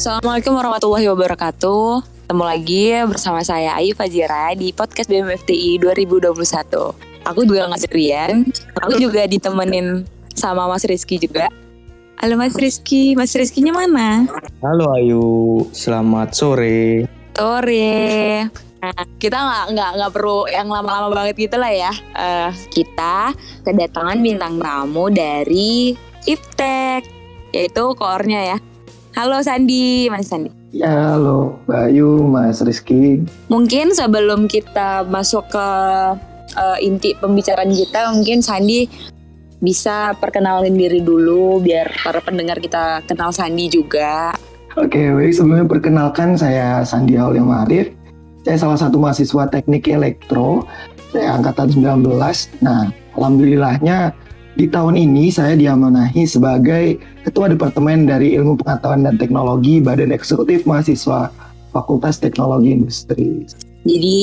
Assalamualaikum warahmatullahi wabarakatuh. Ketemu lagi bersama saya Ayu Fajira di podcast BMFTI 2021. Aku juga nggak sendirian. Aku juga ditemenin sama Mas Rizky juga. Halo Mas Rizky, Mas Rizkynya mana? Halo Ayu, selamat sore. Sore. Nah, kita nggak nggak nggak perlu yang lama-lama banget gitu lah ya. Uh, kita kedatangan bintang tamu dari Iptek, yaitu koornya ya. Halo Sandi, Mas Sandi. Ya, halo Bayu, Mas Rizky. Mungkin sebelum kita masuk ke uh, inti pembicaraan kita, mungkin Sandi bisa perkenalin diri dulu biar para pendengar kita kenal Sandi juga. Oke, baik sebelumnya perkenalkan saya Sandi Aulia Marif. Saya salah satu mahasiswa teknik elektro, saya angkatan 19. Nah, alhamdulillahnya di tahun ini saya diamanahi sebagai Ketua Departemen dari Ilmu Pengetahuan dan Teknologi Badan Eksekutif Mahasiswa Fakultas Teknologi Industri. Jadi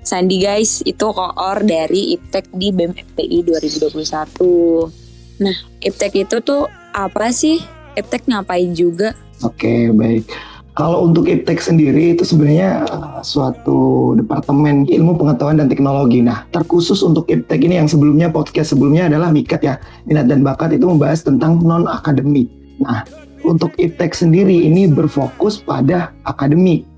Sandi guys itu koor dari IPTEK di BEM FTI 2021. Nah, IPTEK itu tuh apa sih? IPTEK ngapain juga? Oke, baik. Kalau untuk IPTEK sendiri itu sebenarnya uh, suatu departemen ilmu pengetahuan dan teknologi. Nah, terkhusus untuk IPTEK ini yang sebelumnya podcast sebelumnya adalah Mikat ya, minat dan bakat itu membahas tentang non akademik. Nah, untuk IPTEK sendiri ini berfokus pada akademik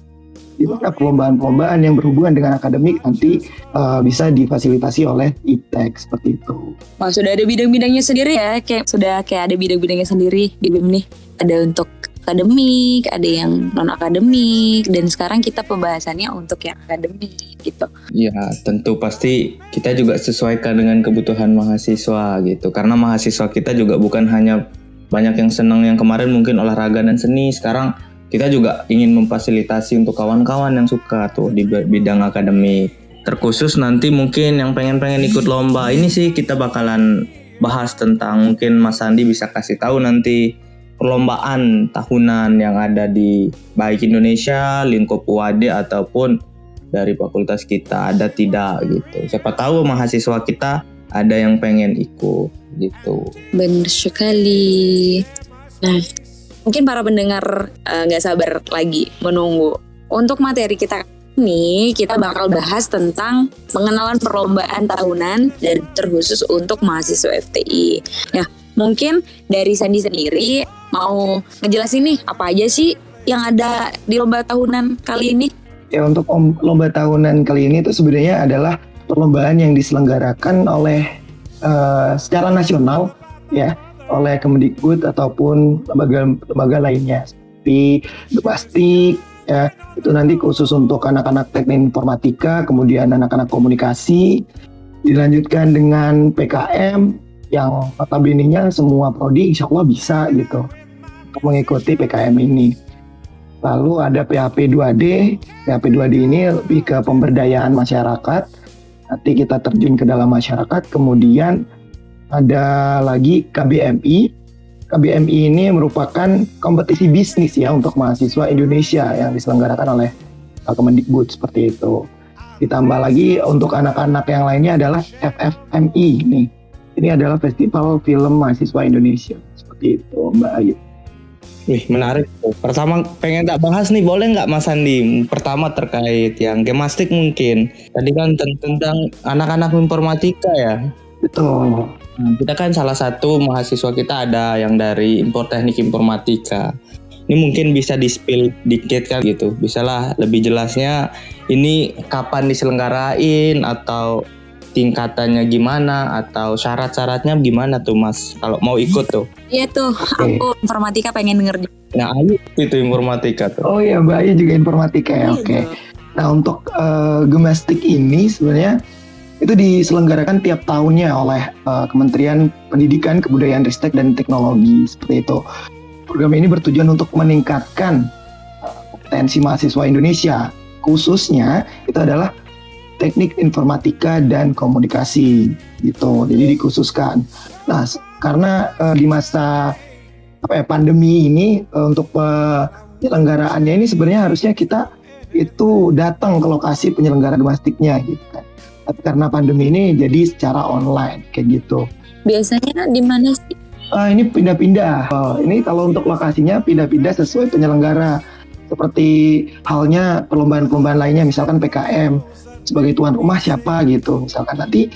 di mana perlombaan-perlombaan yang berhubungan dengan akademik nanti uh, bisa difasilitasi oleh IPTEK seperti itu. Wah sudah ada bidang-bidangnya sendiri ya, kayak sudah kayak ada bidang-bidangnya sendiri di BEM nih. Ada untuk akademik, ada yang non akademik, dan sekarang kita pembahasannya untuk yang akademik gitu. Ya tentu pasti kita juga sesuaikan dengan kebutuhan mahasiswa gitu, karena mahasiswa kita juga bukan hanya banyak yang senang yang kemarin mungkin olahraga dan seni, sekarang kita juga ingin memfasilitasi untuk kawan-kawan yang suka tuh di bidang akademik. Terkhusus nanti mungkin yang pengen-pengen ikut lomba ini sih kita bakalan bahas tentang mungkin Mas Andi bisa kasih tahu nanti perlombaan tahunan yang ada di baik Indonesia, lingkup UAD ataupun dari fakultas kita ada tidak gitu. Siapa tahu mahasiswa kita ada yang pengen ikut gitu. Benar sekali. Nah, mungkin para pendengar eh, nggak uh, sabar lagi menunggu. Untuk materi kita ini kita bakal bahas tentang pengenalan perlombaan tahunan dan terkhusus untuk mahasiswa FTI. Ya, mungkin dari Sandi sendiri mau ngejelasin nih apa aja sih yang ada di lomba tahunan kali ini? Ya untuk om, lomba tahunan kali ini itu sebenarnya adalah perlombaan yang diselenggarakan oleh uh, secara nasional ya oleh Kemendikbud ataupun lembaga-lembaga lainnya seperti ya itu nanti khusus untuk anak-anak teknik informatika kemudian anak-anak komunikasi dilanjutkan dengan PKM yang notabene semua prodi insya Allah bisa gitu mengikuti PKM ini. Lalu ada PHP 2D. PHP 2D ini lebih ke pemberdayaan masyarakat. Nanti kita terjun ke dalam masyarakat. Kemudian ada lagi KBMI. KBMI ini merupakan kompetisi bisnis ya untuk mahasiswa Indonesia yang diselenggarakan oleh Kemendikbud seperti itu. Ditambah lagi untuk anak-anak yang lainnya adalah FFMI nih. Ini adalah Festival Film Mahasiswa Indonesia. Seperti itu Mbak Ayu. Wih menarik. Pertama pengen tak bahas nih boleh nggak Mas Andi? Pertama terkait yang gemastik mungkin. Tadi kan tentang anak-anak informatika ya. Betul. Nah, kita kan salah satu mahasiswa kita ada yang dari impor teknik informatika. Ini mungkin bisa di spill dikit kan gitu. Bisalah lebih jelasnya ini kapan diselenggarain atau tingkatannya gimana atau syarat-syaratnya gimana tuh mas kalau mau ikut tuh iya tuh okay. aku informatika pengen denger nah Ayu itu informatika tuh oh iya Mbak Ayu juga informatika ya iya, oke okay. nah untuk uh, gemastik ini sebenarnya itu diselenggarakan tiap tahunnya oleh uh, Kementerian Pendidikan Kebudayaan Ristek dan Teknologi seperti itu program ini bertujuan untuk meningkatkan kompetensi mahasiswa Indonesia khususnya itu adalah teknik informatika dan komunikasi gitu. Jadi dikhususkan. Nah, karena uh, di masa apa ya pandemi ini uh, untuk penyelenggaraannya ini sebenarnya harusnya kita itu datang ke lokasi penyelenggara domestiknya gitu kan. Tapi karena pandemi ini jadi secara online kayak gitu. Biasanya di mana sih uh, ini pindah-pindah. Uh, ini kalau untuk lokasinya pindah-pindah sesuai penyelenggara. Seperti halnya perlombaan-perlombaan lainnya, misalkan PKM sebagai tuan rumah siapa gitu. Misalkan nanti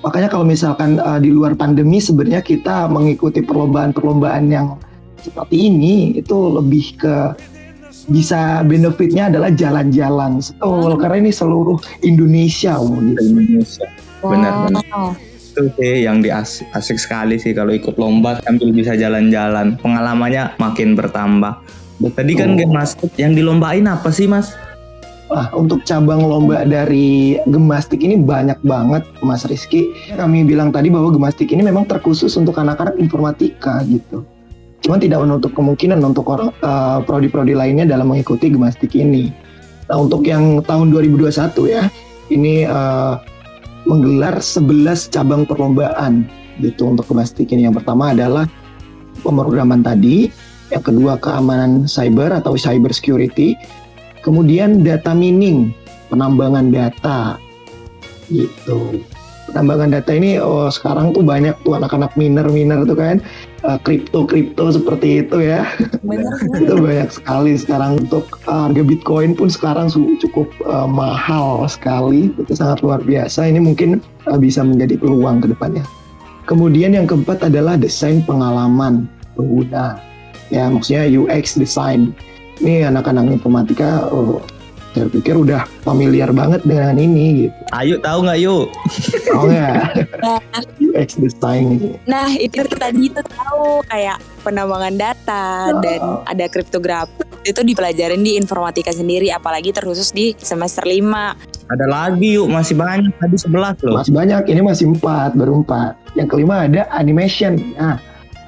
makanya kalau misalkan uh, di luar pandemi sebenarnya kita mengikuti perlombaan-perlombaan yang seperti ini itu lebih ke bisa benefitnya adalah jalan-jalan. Oh, karena ini seluruh Indonesia, Indonesia. Benar, benar itu sih yang di asik, asik sekali sih kalau ikut lomba sambil bisa jalan-jalan pengalamannya makin bertambah tadi kan game mastik yang dilombain apa sih mas Ah, untuk cabang lomba dari gemastik ini banyak banget, Mas Rizky. Kami bilang tadi bahwa gemastik ini memang terkhusus untuk anak-anak informatika gitu. Cuman tidak menutup kemungkinan untuk orang uh, prodi-prodi lainnya dalam mengikuti gemastik ini. Nah, untuk yang tahun 2021 ya, ini uh, menggelar 11 cabang perlombaan gitu untuk domestik ini. Yang pertama adalah pemrograman tadi, yang kedua keamanan cyber atau cyber security, kemudian data mining, penambangan data gitu penambangan data ini oh sekarang tuh banyak tuh anak-anak miner-miner tuh kan eh, kripto-kripto uh, seperti itu ya. Benar. itu banyak sekali sekarang untuk uh, harga Bitcoin pun sekarang cukup uh, mahal sekali. Itu sangat luar biasa. Ini mungkin uh, bisa menjadi peluang ke depannya. Kemudian yang keempat adalah desain pengalaman pengguna. Ya, maksudnya UX design. Ini anak-anak informatika oh, saya pikir udah familiar banget dengan ini gitu. Ayo tahu nggak yuk? Tahu nggak? Nah, UX design. Nah itu tadi itu tahu kayak penambangan data oh. dan ada kriptografi itu dipelajarin di informatika sendiri apalagi terkhusus di semester 5 ada lagi yuk masih banyak tadi 11 loh masih banyak ini masih empat baru empat yang kelima ada animation nah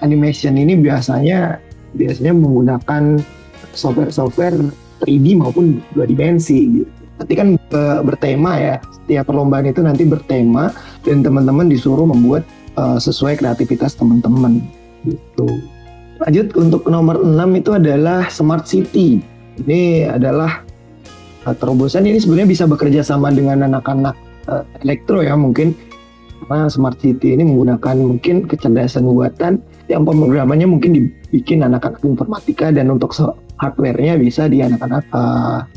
animation ini biasanya biasanya menggunakan software-software 3D maupun dua dimensi gitu. Nanti kan bertema ya, setiap perlombaan itu nanti bertema dan teman-teman disuruh membuat uh, sesuai kreativitas teman-teman gitu. Lanjut untuk nomor 6 itu adalah Smart City. Ini adalah uh, terobosan ini sebenarnya bisa bekerja sama dengan anak-anak uh, elektro ya mungkin karena Smart City ini menggunakan mungkin kecerdasan buatan yang pemrogramannya mungkin dibikin anak-anak informatika dan untuk hardware-nya bisa di anak-anak uh,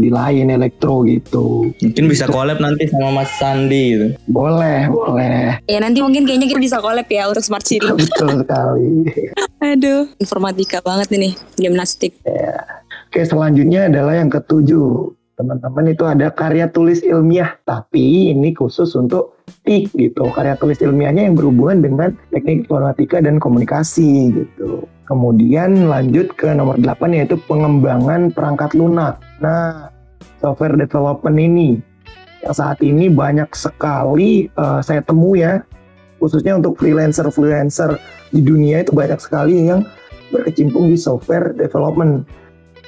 di lain elektro gitu. Mungkin bisa gitu. collab nanti sama Mas Sandi gitu. Boleh, boleh. Ya nanti mungkin kayaknya kita bisa collab ya untuk Smart City. Betul sekali. Aduh, informatika banget ini, gimnastik. Ya. Oke, selanjutnya adalah yang ketujuh. Teman-teman itu ada karya tulis ilmiah, tapi ini khusus untuk TIK gitu. Karya tulis ilmiahnya yang berhubungan dengan teknik informatika dan komunikasi gitu. Kemudian lanjut ke nomor 8 yaitu pengembangan perangkat lunak. Nah, software development ini yang saat ini banyak sekali uh, saya temui ya, khususnya untuk freelancer-freelancer di dunia itu banyak sekali yang berkecimpung di software development.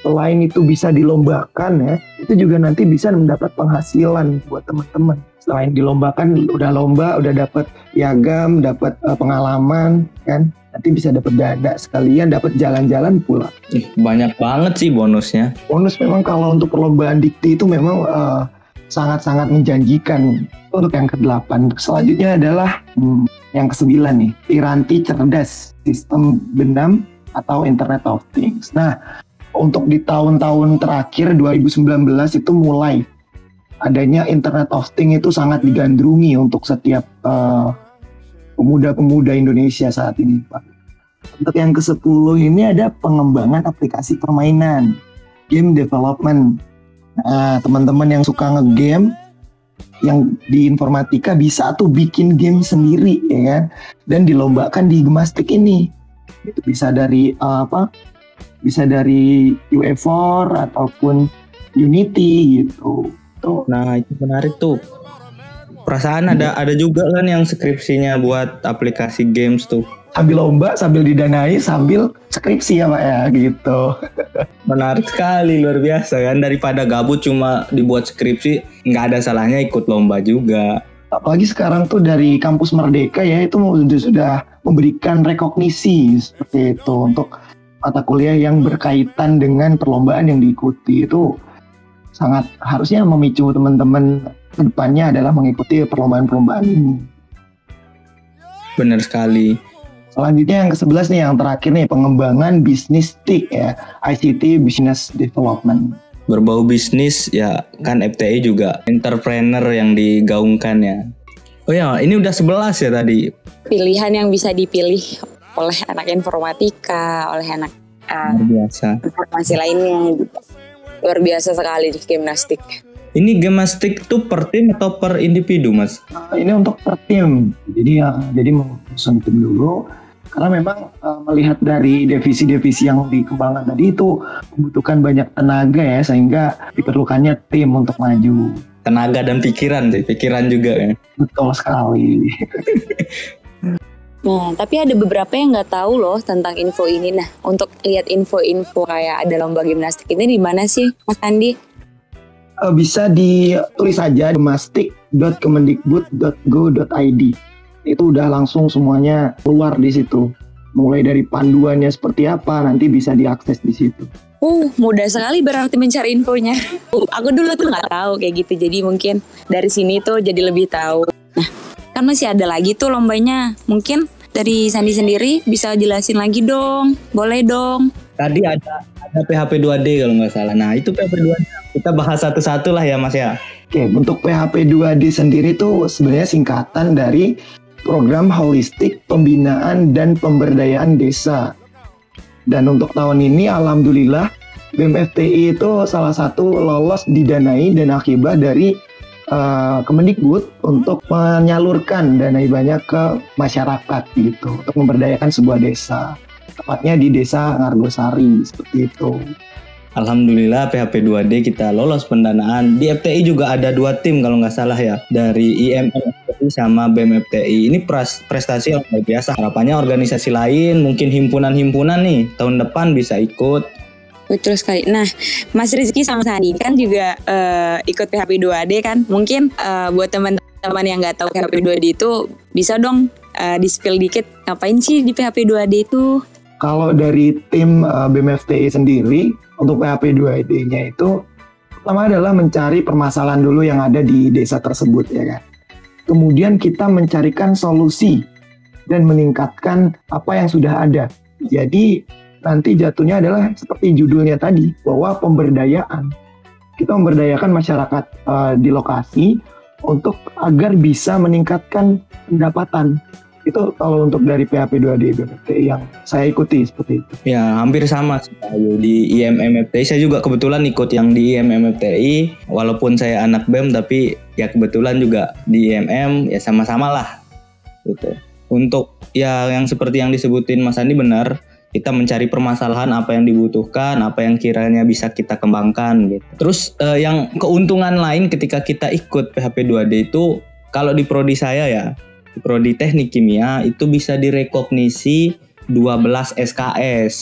Selain itu bisa dilombakan ya, itu juga nanti bisa mendapat penghasilan buat teman-teman. Selain dilombakan, udah lomba, udah dapat piagam, dapat uh, pengalaman, kan? nanti bisa dapat dada sekalian dapat jalan-jalan pula. banyak banget sih bonusnya. Bonus memang kalau untuk perlombaan dikti itu memang eh, sangat-sangat menjanjikan. Untuk yang ke-8 selanjutnya adalah hmm, yang ke-9 nih, Piranti Cerdas Sistem Benam atau Internet of Things. Nah, untuk di tahun-tahun terakhir 2019 itu mulai adanya Internet of Things itu sangat digandrungi untuk setiap uh, pemuda-pemuda Indonesia saat ini, Pak. Untuk yang ke-10 ini ada pengembangan aplikasi permainan, game development. Nah, teman-teman yang suka nge-game yang di informatika bisa tuh bikin game sendiri ya kan dan dilombakan di Gemastik ini. Itu bisa dari uh, apa? Bisa dari UE4 ataupun Unity gitu. Tuh. Nah, itu menarik tuh Perasaan ada ada juga kan yang skripsinya buat aplikasi games tuh. Sambil lomba, sambil didanai, sambil skripsi ya Pak ya gitu. Menarik sekali, luar biasa kan. Daripada gabut cuma dibuat skripsi, nggak ada salahnya ikut lomba juga. Apalagi sekarang tuh dari kampus Merdeka ya itu sudah memberikan rekognisi seperti itu untuk mata kuliah yang berkaitan dengan perlombaan yang diikuti itu sangat harusnya memicu teman-teman ke depannya adalah mengikuti perlombaan-perlombaan ini. Benar sekali. Selanjutnya yang ke-11 nih yang terakhir nih pengembangan bisnis TIC ya, ICT Business Development. Berbau bisnis ya kan FTI juga entrepreneur yang digaungkan ya. Oh ya, ini udah 11 ya tadi. Pilihan yang bisa dipilih oleh anak informatika, oleh anak uh, Luar biasa. informasi lainnya gitu. Luar biasa sekali di gimnastik. Ini gimnastik tuh per tim atau per individu, Mas? Nah, ini untuk per tim. Jadi ya, jadi menyusun tim dulu. Karena memang uh, melihat dari divisi-divisi yang dikembangkan tadi itu membutuhkan banyak tenaga ya, sehingga diperlukannya tim untuk maju. Tenaga dan pikiran sih, pikiran juga ya. Betul sekali. Nah, tapi ada beberapa yang nggak tahu loh tentang info ini. Nah, untuk lihat info-info kayak ada lomba gimnastik ini di mana sih, Mas Andi? Uh, bisa ditulis saja mastik.kemendikbud.go.id. Itu udah langsung semuanya keluar di situ. Mulai dari panduannya seperti apa nanti bisa diakses di situ. Uh, mudah sekali berarti mencari infonya. Uh, aku dulu tuh nggak tahu kayak gitu, jadi mungkin dari sini tuh jadi lebih tahu. Nah, kan masih ada lagi tuh lombanya. Mungkin dari Sandi sendiri bisa jelasin lagi dong. Boleh dong. Tadi ada ada PHP 2D kalau nggak salah. Nah, itu PHP 2D kita bahas satu-satu lah ya, Mas ya. Oke, untuk PHP 2D sendiri tuh sebenarnya singkatan dari Program Holistik Pembinaan dan Pemberdayaan Desa. Dan untuk tahun ini alhamdulillah BMFTI itu salah satu lolos didanai dan akibat dari uh, Kemendikbud untuk menyalurkan dana hibahnya ke masyarakat gitu untuk memberdayakan sebuah desa. Tepatnya di Desa Ngargosari seperti itu. Alhamdulillah PHP 2D kita lolos pendanaan. Di FTI juga ada dua tim kalau nggak salah ya. Dari IMM FTI sama BEM FTI. Ini pres- prestasi yang luar biasa. Harapannya organisasi lain, mungkin himpunan-himpunan nih tahun depan bisa ikut. Betul sekali. Nah, Mas Rizky sama Sandi kan juga eh, ikut PHP 2D kan. Mungkin eh, buat teman-teman yang nggak tahu PHP 2D itu bisa dong eh, di-spill dikit ngapain sih di PHP 2D itu? Kalau dari tim uh, BMFTI sendiri untuk PHP 2D-nya itu pertama adalah mencari permasalahan dulu yang ada di desa tersebut ya kan. Kemudian kita mencarikan solusi dan meningkatkan apa yang sudah ada. Jadi nanti jatuhnya adalah seperti judulnya tadi bahwa pemberdayaan. Kita memberdayakan masyarakat uh, di lokasi untuk agar bisa meningkatkan pendapatan itu kalau untuk dari PHP 2D BMFTI yang saya ikuti seperti itu. Ya hampir sama di IMM FTI. Saya juga kebetulan ikut yang di IMM FTI. Walaupun saya anak BEM tapi ya kebetulan juga di IMM ya sama-sama lah. Gitu. Untuk ya yang seperti yang disebutin Mas Andi benar, kita mencari permasalahan apa yang dibutuhkan, apa yang kiranya bisa kita kembangkan gitu. Terus eh, yang keuntungan lain ketika kita ikut PHP 2D itu kalau di prodi saya ya, di prodi teknik kimia itu bisa direkognisi 12 SKS.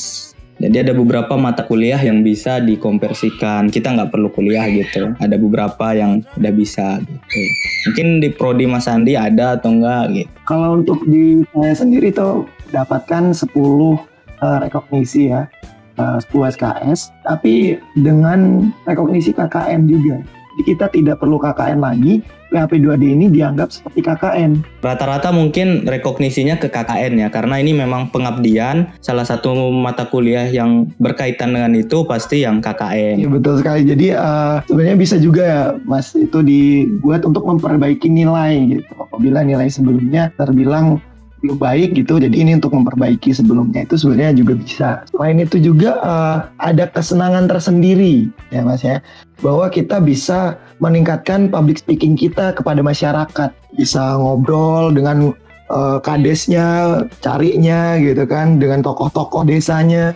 Jadi ada beberapa mata kuliah yang bisa dikonversikan. Kita nggak perlu kuliah gitu. Ada beberapa yang udah bisa gitu. Mungkin di prodi Mas Andi ada atau enggak gitu. Kalau untuk di saya sendiri tuh dapatkan 10 uh, rekognisi ya. Uh, 10 SKS, tapi dengan rekognisi KKN juga. Jadi kita tidak perlu KKN lagi, PHP 2D ini dianggap seperti KKN. Rata-rata mungkin rekognisinya ke KKN ya, karena ini memang pengabdian. Salah satu mata kuliah yang berkaitan dengan itu pasti yang KKN. Ya betul sekali. Jadi uh, sebenarnya bisa juga ya, Mas itu dibuat untuk memperbaiki nilai gitu. Apabila nilai sebelumnya terbilang belum baik gitu, jadi ini untuk memperbaiki sebelumnya itu sebenarnya juga bisa. Selain itu juga uh, ada kesenangan tersendiri ya Mas ya, bahwa kita bisa meningkatkan public speaking kita kepada masyarakat, bisa ngobrol dengan uh, kadesnya, carinya gitu kan, dengan tokoh-tokoh desanya,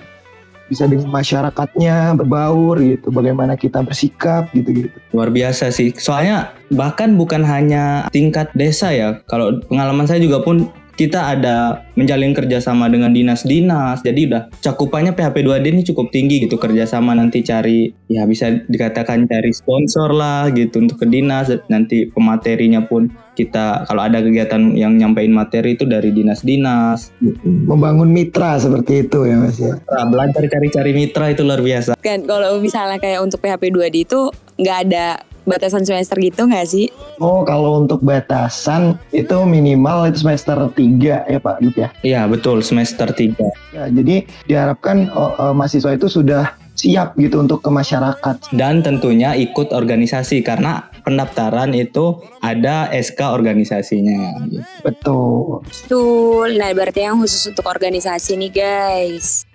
bisa dengan masyarakatnya berbaur gitu, bagaimana kita bersikap gitu-gitu. Luar biasa sih. Soalnya bahkan bukan hanya tingkat desa ya. Kalau pengalaman saya juga pun kita ada menjalin kerjasama dengan dinas-dinas jadi udah cakupannya PHP 2D ini cukup tinggi gitu kerjasama nanti cari ya bisa dikatakan cari sponsor lah gitu untuk ke dinas nanti pematerinya pun kita kalau ada kegiatan yang nyampein materi itu dari dinas-dinas. Membangun mitra seperti itu ya mas ya? Nah, belajar cari-cari mitra itu luar biasa. Kan kalau misalnya kayak untuk PHP 2D itu nggak ada batasan semester gitu nggak sih? Oh, kalau untuk batasan itu minimal itu semester 3 ya Pak Dut ya? Iya betul semester 3. Ya, jadi diharapkan oh, eh, mahasiswa itu sudah siap gitu untuk ke masyarakat. Dan tentunya ikut organisasi karena pendaftaran itu ada SK organisasinya. gitu. Betul. Betul. Nah, berarti yang khusus untuk organisasi nih guys.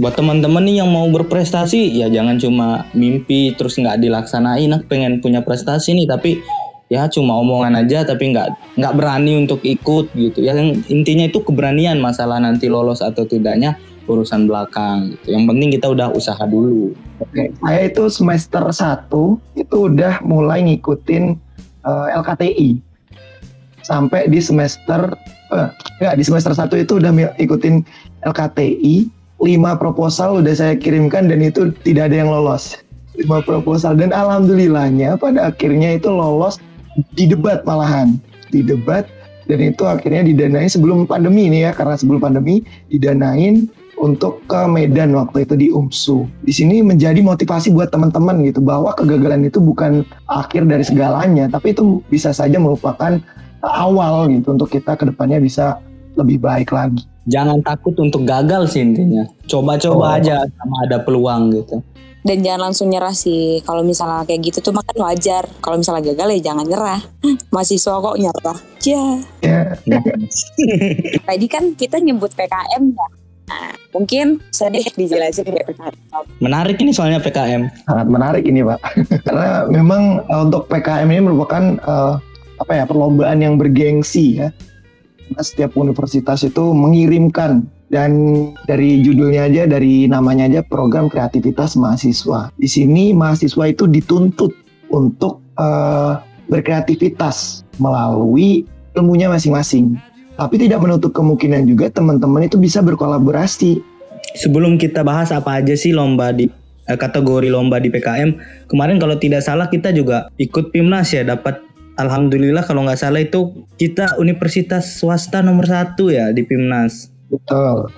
Buat teman-teman nih yang mau berprestasi ya jangan cuma mimpi terus nggak dilaksanain. Aku pengen punya prestasi nih tapi ya cuma omongan aja tapi nggak nggak berani untuk ikut gitu. Yang intinya itu keberanian masalah nanti lolos atau tidaknya urusan belakang gitu. Yang penting kita udah usaha dulu. Oke, saya itu semester 1 itu udah mulai ngikutin eh, LKTI. Sampai di semester eh, enggak di semester 1 itu udah ikutin LKTI. 5 proposal udah saya kirimkan dan itu tidak ada yang lolos. 5 proposal dan alhamdulillahnya pada akhirnya itu lolos di debat malahan. Di debat dan itu akhirnya didanain sebelum pandemi ini ya karena sebelum pandemi didanain untuk ke Medan waktu itu di UMSU. Di sini menjadi motivasi buat teman-teman gitu bahwa kegagalan itu bukan akhir dari segalanya, tapi itu bisa saja merupakan awal gitu untuk kita ke depannya bisa lebih baik lagi. Jangan takut untuk gagal sih intinya. Coba-coba Oh. aja sama ada peluang gitu. Dan jangan langsung nyerah sih. Kalau misalnya kayak gitu tuh makan wajar. Kalau misalnya gagal ya jangan nyerah. Mahasiswa kok nyerah. Ya. Ya, Tadi kan kita nyebut PKM ya. Nah, mungkin bisa deh dijelasin ya PKM. Menarik ini soalnya PKM. sangat menarik ini Pak. Karena memang eh, untuk PKM ini merupakan eh, apa ya perlombaan yang bergengsi ya. Setiap universitas itu mengirimkan dan dari judulnya aja dari namanya aja program kreativitas mahasiswa. Di sini mahasiswa itu dituntut untuk eh, berkreativitas melalui ilmunya masing-masing. Tapi tidak menutup kemungkinan juga teman-teman itu bisa berkolaborasi Sebelum kita bahas apa aja sih lomba di eh, kategori lomba di PKM, kemarin kalau tidak salah kita juga ikut PIMNAS ya dapat Alhamdulillah kalau nggak salah itu kita universitas swasta nomor satu ya di PIMNAS. Betul.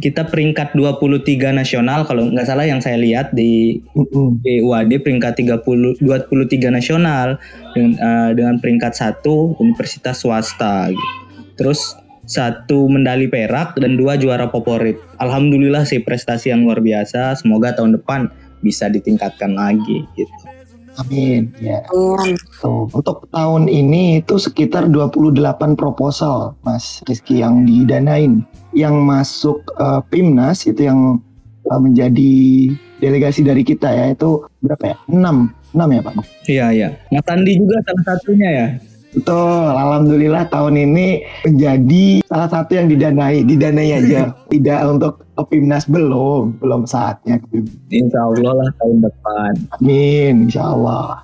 Kita peringkat 23 nasional kalau nggak salah yang saya lihat di Mm-mm. UAD peringkat 30 23 nasional dengan, eh, dengan peringkat satu universitas swasta gitu. Terus satu medali perak dan dua juara favorit. Alhamdulillah sih prestasi yang luar biasa. Semoga tahun depan bisa ditingkatkan lagi gitu. Amin. Ya. Hmm. Tuh, untuk tahun ini itu sekitar 28 proposal, Mas Rizky yang didanain. Yang masuk eh, PIMNAS itu yang eh, menjadi delegasi dari kita ya itu berapa ya? 6. 6 ya Pak? Iya iya. Mas Andi juga salah satunya ya. Betul, Alhamdulillah tahun ini menjadi salah satu yang didanai, didanai aja. Tidak untuk ke PIMNAS belum, belum saatnya. Insya Allah lah tahun depan. Amin, insya Allah.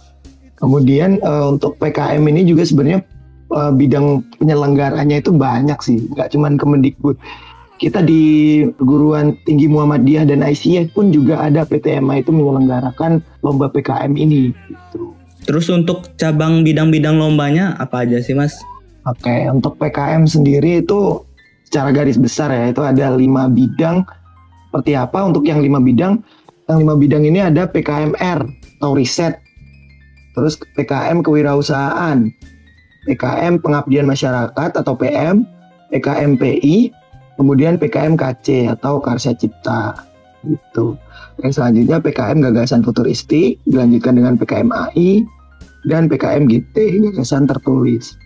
Kemudian eh, untuk PKM ini juga sebenarnya eh, bidang penyelenggaranya itu banyak sih, nggak cuman Kemendikbud. Kita di perguruan tinggi Muhammadiyah dan ICF pun juga ada PTMA itu menyelenggarakan lomba PKM ini. Gitu. Terus untuk cabang bidang-bidang lombanya apa aja sih Mas? Oke, untuk PKM sendiri itu secara garis besar ya itu ada lima bidang. Seperti apa untuk yang lima bidang? Yang lima bidang ini ada PKMR atau riset, terus PKM kewirausahaan, PKM pengabdian masyarakat atau PM, PKM PI, kemudian PKM KC atau Karya Cipta. Gitu. Dan selanjutnya PKM gagasan futuristik, dilanjutkan dengan PKM AI, dan PKM GT gagasan tertulis.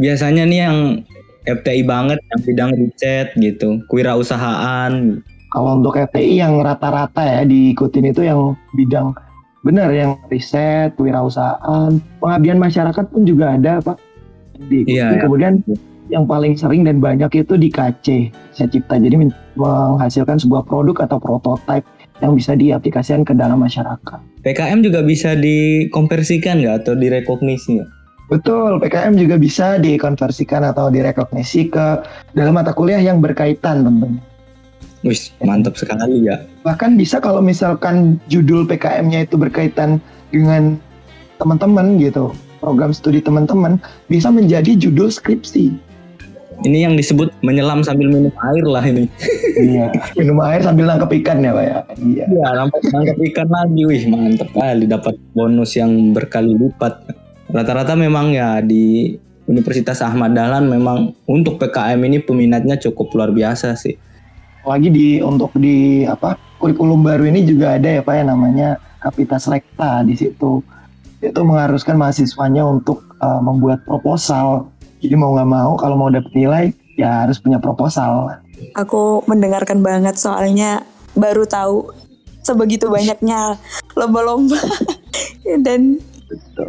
Biasanya nih yang FTI banget yang bidang riset gitu, kewirausahaan. Kalau untuk FTI yang rata-rata ya diikutin itu yang bidang benar yang riset, kewirausahaan, pengabdian masyarakat pun juga ada pak. Diikuti. Iya, iya. Kemudian yang paling sering dan banyak itu di KC, saya cipta. Jadi men- menghasilkan sebuah produk atau prototipe yang bisa diaplikasikan ke dalam masyarakat. PKM juga bisa dikonversikan nggak atau direkognisi nggak? Betul, PKM juga bisa dikonversikan atau direkognisi ke dalam mata kuliah yang berkaitan tentunya. Wih, mantap sekali ya. bahkan bisa kalau misalkan judul PKM-nya itu berkaitan dengan teman-teman gitu program studi teman-teman bisa menjadi judul skripsi Ini yang disebut menyelam sambil minum air lah ini. iya minum air sambil nangkep ikan ya pak ya iya Iya, nangkep, nangkep ikan lagi. Wih, mantep kali dapat bonus yang berkali lipat. Rata-rata memang ya di Universitas Ahmad Dahlan memang untuk PKM ini peminatnya cukup luar biasa sih. lagi di untuk di apa kurikulum baru ini juga ada ya pak ya namanya Kapitas Rekta di situ. Itu mengharuskan mahasiswanya untuk uh, membuat proposal. Jadi mau nggak mau kalau mau dapet nilai ya harus punya proposal. Aku mendengarkan banget soalnya baru tahu sebegitu banyaknya lomba-lomba. Dan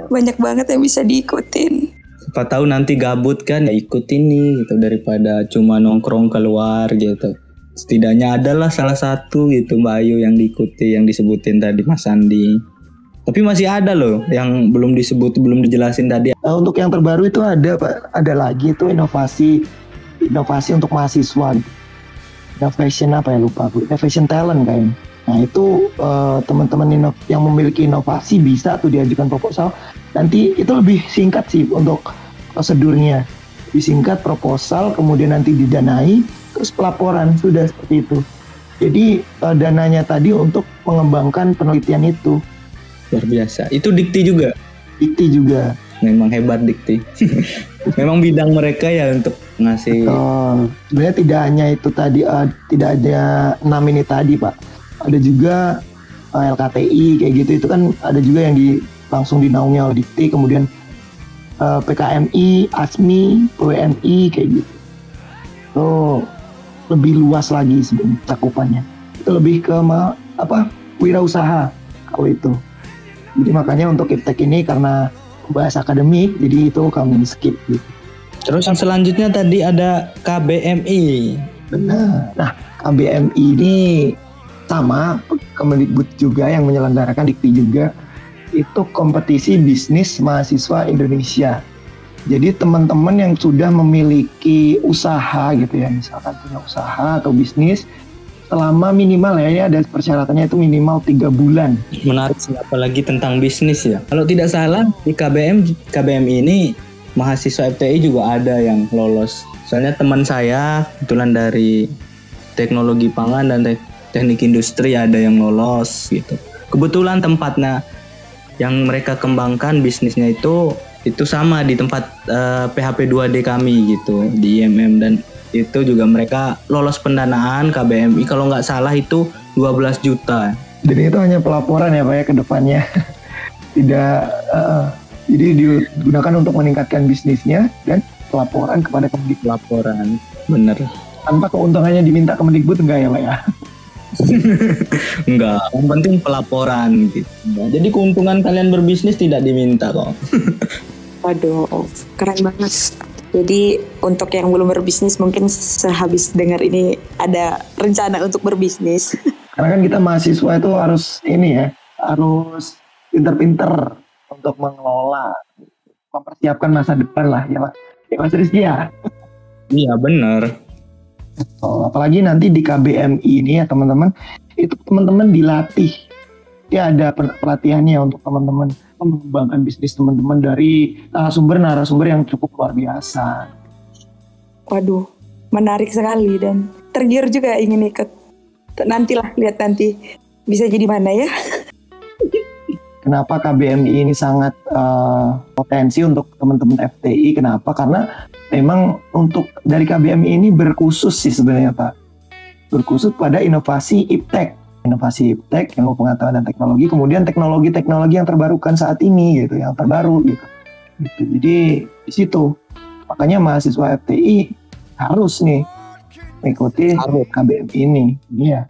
banyak banget yang bisa diikutin. Siapa tahu nanti gabut kan ya ikut ini gitu daripada cuma nongkrong keluar gitu. Setidaknya adalah salah satu gitu Mbak Ayu yang diikuti yang disebutin tadi Mas Andi. Tapi masih ada loh yang belum disebut belum dijelasin tadi. Nah, untuk yang terbaru itu ada pak ada lagi itu inovasi inovasi untuk mahasiswa innovation apa ya lupa bu innovation talent kayaknya nah itu eh, teman-teman ino- yang memiliki inovasi bisa tuh diajukan proposal nanti itu lebih singkat sih untuk prosedurnya lebih singkat proposal kemudian nanti didanai terus pelaporan sudah seperti itu jadi eh, dananya tadi untuk mengembangkan penelitian itu Luar biasa. Itu dikti juga. IT juga Memang hebat dikti. Memang bidang mereka ya untuk ngasih Betul. Sebenarnya tidak hanya itu tadi, eh, tidak ada enam ini tadi pak. Ada juga eh, LKTI kayak gitu. Itu kan ada juga yang di langsung dinaungi oleh Dikti. Kemudian eh, PKMI, ASMI, PWMI kayak gitu. Itu lebih luas lagi sebenarnya cakupannya. Itu lebih ke ma- apa wirausaha kalau itu. Jadi makanya untuk iptek ini karena bahas akademik, jadi itu kami skip gitu. Terus yang selanjutnya tadi ada KBMI. Benar. Nah, KBMI ini sama Kemendikbud juga yang menyelenggarakan Dikti juga itu kompetisi bisnis mahasiswa Indonesia. Jadi teman-teman yang sudah memiliki usaha gitu ya, misalkan punya usaha atau bisnis selama minimal ya ini ada persyaratannya itu minimal tiga bulan. Menarik sih apalagi tentang bisnis ya. Kalau tidak salah di KBM KBMI ini mahasiswa FTI juga ada yang lolos. Soalnya teman saya kebetulan dari teknologi pangan dan tek- teknik industri ada yang lolos gitu. Kebetulan tempatnya yang mereka kembangkan bisnisnya itu itu sama di tempat eh, PHP 2D kami gitu di IMM dan itu juga mereka lolos pendanaan KBMI kalau nggak salah itu 12 juta Dan itu hanya pelaporan ya Pak ya ke depannya. Tidak eh, jadi digunakan untuk meningkatkan bisnisnya dan pelaporan kepada Kemendikbud. laporan bener Tanpa keuntungannya diminta Kemendikbud enggak ya Pak ya? enggak yang penting pelaporan gitu jadi keuntungan kalian berbisnis tidak diminta kok Waduh, keren banget. Jadi untuk yang belum berbisnis mungkin sehabis dengar ini ada rencana untuk berbisnis. Karena kan kita mahasiswa itu harus ini ya, harus pinter-pinter untuk mengelola, mempersiapkan masa depan lah ya Pak. Ya Mas Rizky ya. iya bener Oh, apalagi nanti di KBMI ini ya teman-teman, itu teman-teman dilatih. Ya ada pel- pelatihannya untuk teman-teman mengembangkan bisnis teman-teman dari narasumber-narasumber yang cukup luar biasa. Waduh, menarik sekali dan tergiur juga ingin ikut. Nantilah lihat nanti bisa jadi mana ya. Kenapa KBMI ini sangat eh, potensi untuk teman-teman FTI? Kenapa? Karena memang untuk dari KBMI ini berkhusus sih sebenarnya Pak. Berkhusus pada inovasi iptek. Inovasi iptek, yang pengetahuan dan teknologi, kemudian teknologi-teknologi yang terbarukan saat ini gitu, yang terbaru gitu. Gitu. Jadi di situ makanya mahasiswa FTI harus nih mengikuti Harus. KBMI ini. Iya.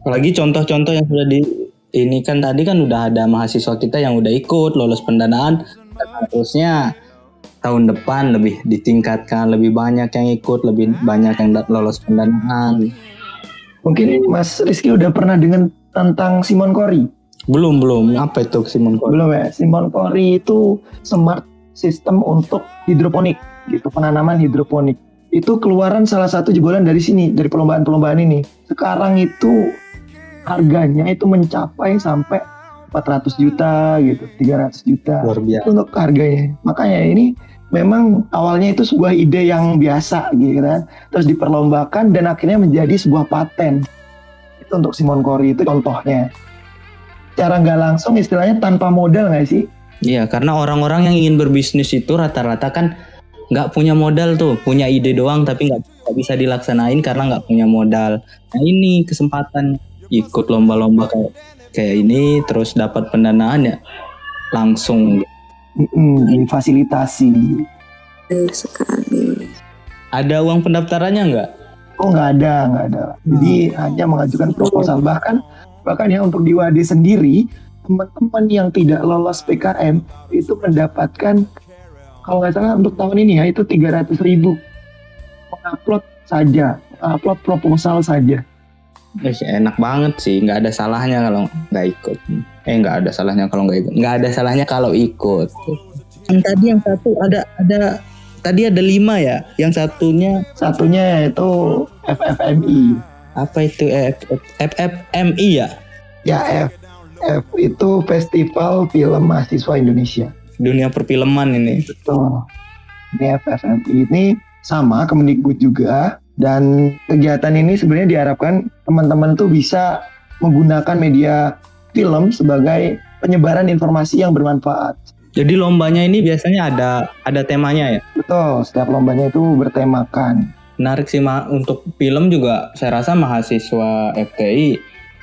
apalagi contoh-contoh yang sudah di ini kan tadi kan udah ada mahasiswa kita yang udah ikut lolos pendanaan dan harusnya tahun depan lebih ditingkatkan lebih banyak yang ikut lebih banyak yang lolos pendanaan Mungkin Mas Rizky udah pernah dengan tentang Simon Cori? belum belum apa itu Simon Cole? Belum ya. Simon Cori itu smart system untuk hidroponik gitu, penanaman hidroponik. Itu keluaran salah satu jebolan dari sini, dari perlombaan-perlombaan ini. Sekarang itu harganya itu mencapai sampai 400 juta gitu, 300 juta. Luar biasa. Untuk harganya. Makanya ini memang awalnya itu sebuah ide yang biasa gitu kan. Terus diperlombakan dan akhirnya menjadi sebuah paten. Itu untuk Simon Kori itu contohnya. Cara nggak langsung istilahnya tanpa modal nggak sih? Iya, karena orang-orang yang ingin berbisnis itu rata-rata kan nggak punya modal tuh, punya ide doang tapi nggak bisa dilaksanain karena nggak punya modal. Nah ini kesempatan ikut lomba-lomba kayak kayak ini, terus dapat pendanaan ya langsung. Mm, fasilitasi Benar sekali. Ada uang pendaftarannya nggak? oh nggak ada nggak ada jadi hanya mengajukan proposal bahkan bahkan ya untuk di Wadi sendiri teman-teman yang tidak lolos PKM itu mendapatkan kalau nggak salah untuk tahun ini ya itu 300 ribu mengupload saja upload proposal saja Eh, enak banget sih, nggak ada salahnya kalau nggak ikut. Eh nggak ada salahnya kalau nggak ikut. Nggak ada salahnya kalau ikut. Yang tadi yang satu ada ada tadi ada lima ya. Yang satunya satunya yaitu FFMI apa itu FFMI ya? ya F F itu Festival Film Mahasiswa Indonesia Dunia perfilman ini. betul ini FFMI ini sama Kemendikbud juga dan kegiatan ini sebenarnya diharapkan teman-teman tuh bisa menggunakan media film sebagai penyebaran informasi yang bermanfaat Jadi lombanya ini biasanya ada ada temanya ya. betul setiap lombanya itu bertemakan Menarik sih Ma. untuk film juga saya rasa mahasiswa FTI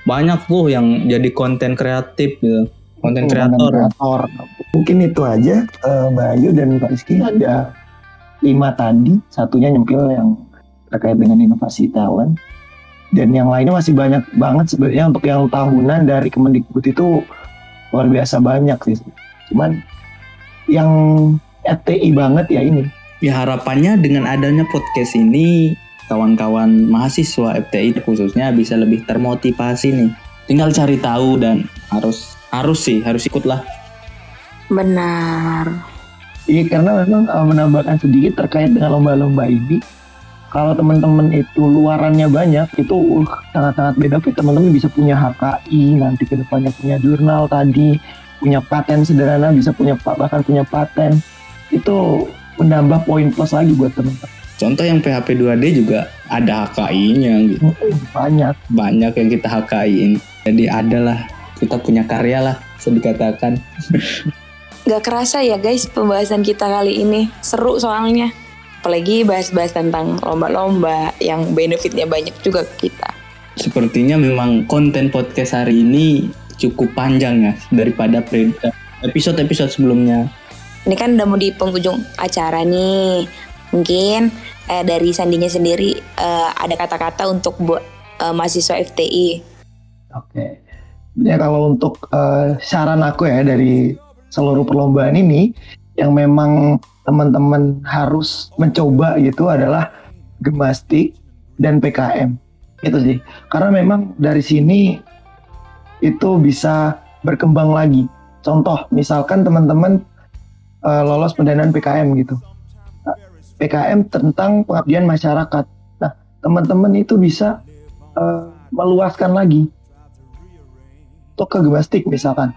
banyak tuh yang jadi konten kreatif gitu. Konten kreator. kreator. Mungkin itu aja eh, Mbak Ayu dan Pak Rizky ada lima tadi, satunya nyempil yang terkait dengan inovasi talent. Dan yang lainnya masih banyak banget sebenarnya untuk yang tahunan dari Kemendikbud itu luar biasa banyak sih. Cuman yang FTI banget ya ini. Ya harapannya dengan adanya podcast ini kawan-kawan mahasiswa FTI khususnya bisa lebih termotivasi nih. Tinggal cari tahu dan harus harus sih harus ikutlah. Benar. Iya karena memang eh, menambahkan sedikit terkait dengan lomba-lomba ini. Kalau teman-teman itu luarannya banyak, itu uh, sangat-sangat beda. Tapi Teman-teman bisa punya HKI, nanti ke depannya punya jurnal tadi, punya paten sederhana, bisa punya bahkan punya paten. Itu menambah poin plus lagi buat teman-teman. Contoh yang PHP 2D juga ada HKI-nya gitu. Banyak. Banyak yang kita HKI-in. Jadi adalah kita punya karya lah bisa dikatakan. Gak kerasa ya guys pembahasan kita kali ini. Seru soalnya. Apalagi bahas-bahas tentang lomba-lomba yang benefitnya banyak juga ke kita. Sepertinya memang konten podcast hari ini cukup panjang ya daripada episode-episode sebelumnya. Ini kan udah mau di penghujung acara nih. Mungkin eh, dari Sandinya sendiri eh, ada kata-kata untuk buat eh, mahasiswa FTI. Oke. Ya kalau untuk eh, saran aku ya dari seluruh perlombaan ini yang memang teman-teman harus mencoba gitu adalah gemastik dan PKM. Itu sih. Karena memang dari sini itu bisa berkembang lagi. Contoh, misalkan teman-teman eh, lolos pendanaan PKM gitu. Nah, PKM tentang pengabdian masyarakat. Nah, teman-teman itu bisa eh, meluaskan lagi untuk ke gemastik misalkan.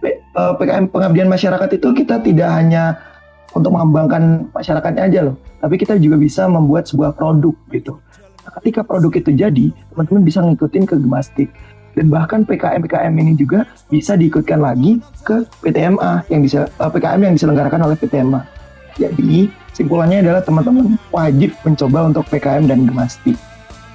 P- eh, PKM pengabdian masyarakat itu kita tidak hanya untuk mengembangkan masyarakatnya aja loh, tapi kita juga bisa membuat sebuah produk gitu. Nah, ketika produk itu jadi, teman-teman bisa ngikutin ke gemastik dan bahkan PKM PKM ini juga bisa diikutkan lagi ke PTMA yang bisa eh, PKM yang diselenggarakan oleh PTMA. Jadi simpulannya adalah teman-teman wajib mencoba untuk PKM dan gemastik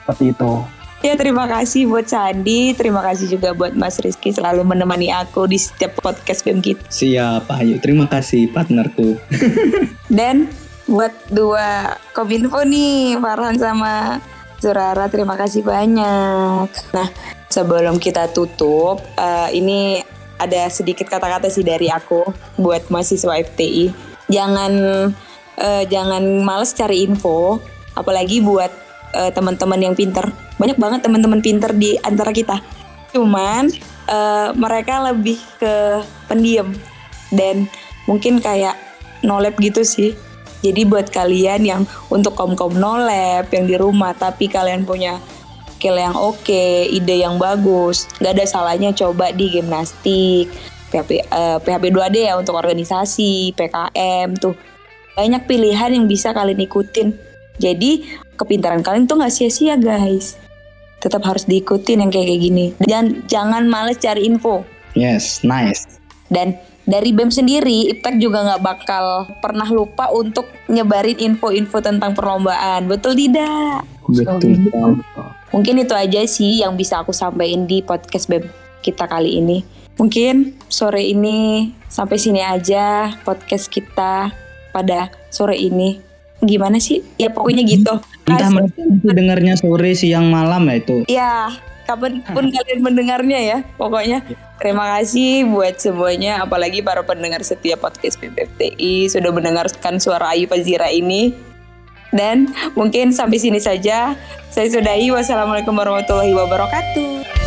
seperti itu. Ya terima kasih buat Sandi, terima kasih juga buat Mas Rizky selalu menemani aku di setiap podcast BEM kita. Siap, Ayu. Terima kasih partnerku. Dan buat dua kominfo nih, Farhan sama Zurara, terima kasih banyak. Nah, sebelum kita tutup, eh, ini ada sedikit kata-kata sih dari aku buat mahasiswa FTI. Jangan eh, jangan males cari info, apalagi buat eh, teman-teman yang pinter. Banyak banget teman-teman pinter di antara kita. Cuman eh, mereka lebih ke pendiam dan mungkin kayak nolep gitu sih. Jadi buat kalian yang untuk kom-kom nolep yang di rumah tapi kalian punya skill yang oke, ide yang bagus, nggak ada salahnya coba di gimnastik, PHP, eh, PHP 2D ya untuk organisasi, PKM tuh banyak pilihan yang bisa kalian ikutin. Jadi kepintaran kalian tuh nggak sia-sia guys. Tetap harus diikutin yang kayak kayak gini. Dan jangan males cari info. Yes, nice. Dan dari BEM sendiri, Iptek juga nggak bakal pernah lupa untuk nyebarin info-info tentang perlombaan. Betul tidak? Betul. Mungkin itu aja sih yang bisa aku sampaikan di podcast BEM kita kali ini. Mungkin sore ini sampai sini aja podcast kita pada sore ini. Gimana sih? Ya pokoknya gitu. Entah As- mereka dengarnya sore, siang, malam ya itu. Ya, kapan pun kalian mendengarnya ya. Pokoknya terima kasih buat semuanya, apalagi para pendengar setiap podcast PPFTI sudah mendengarkan suara Ayu Fazira ini. Dan mungkin sampai sini saja. Saya sudahi. Wassalamualaikum warahmatullahi wabarakatuh.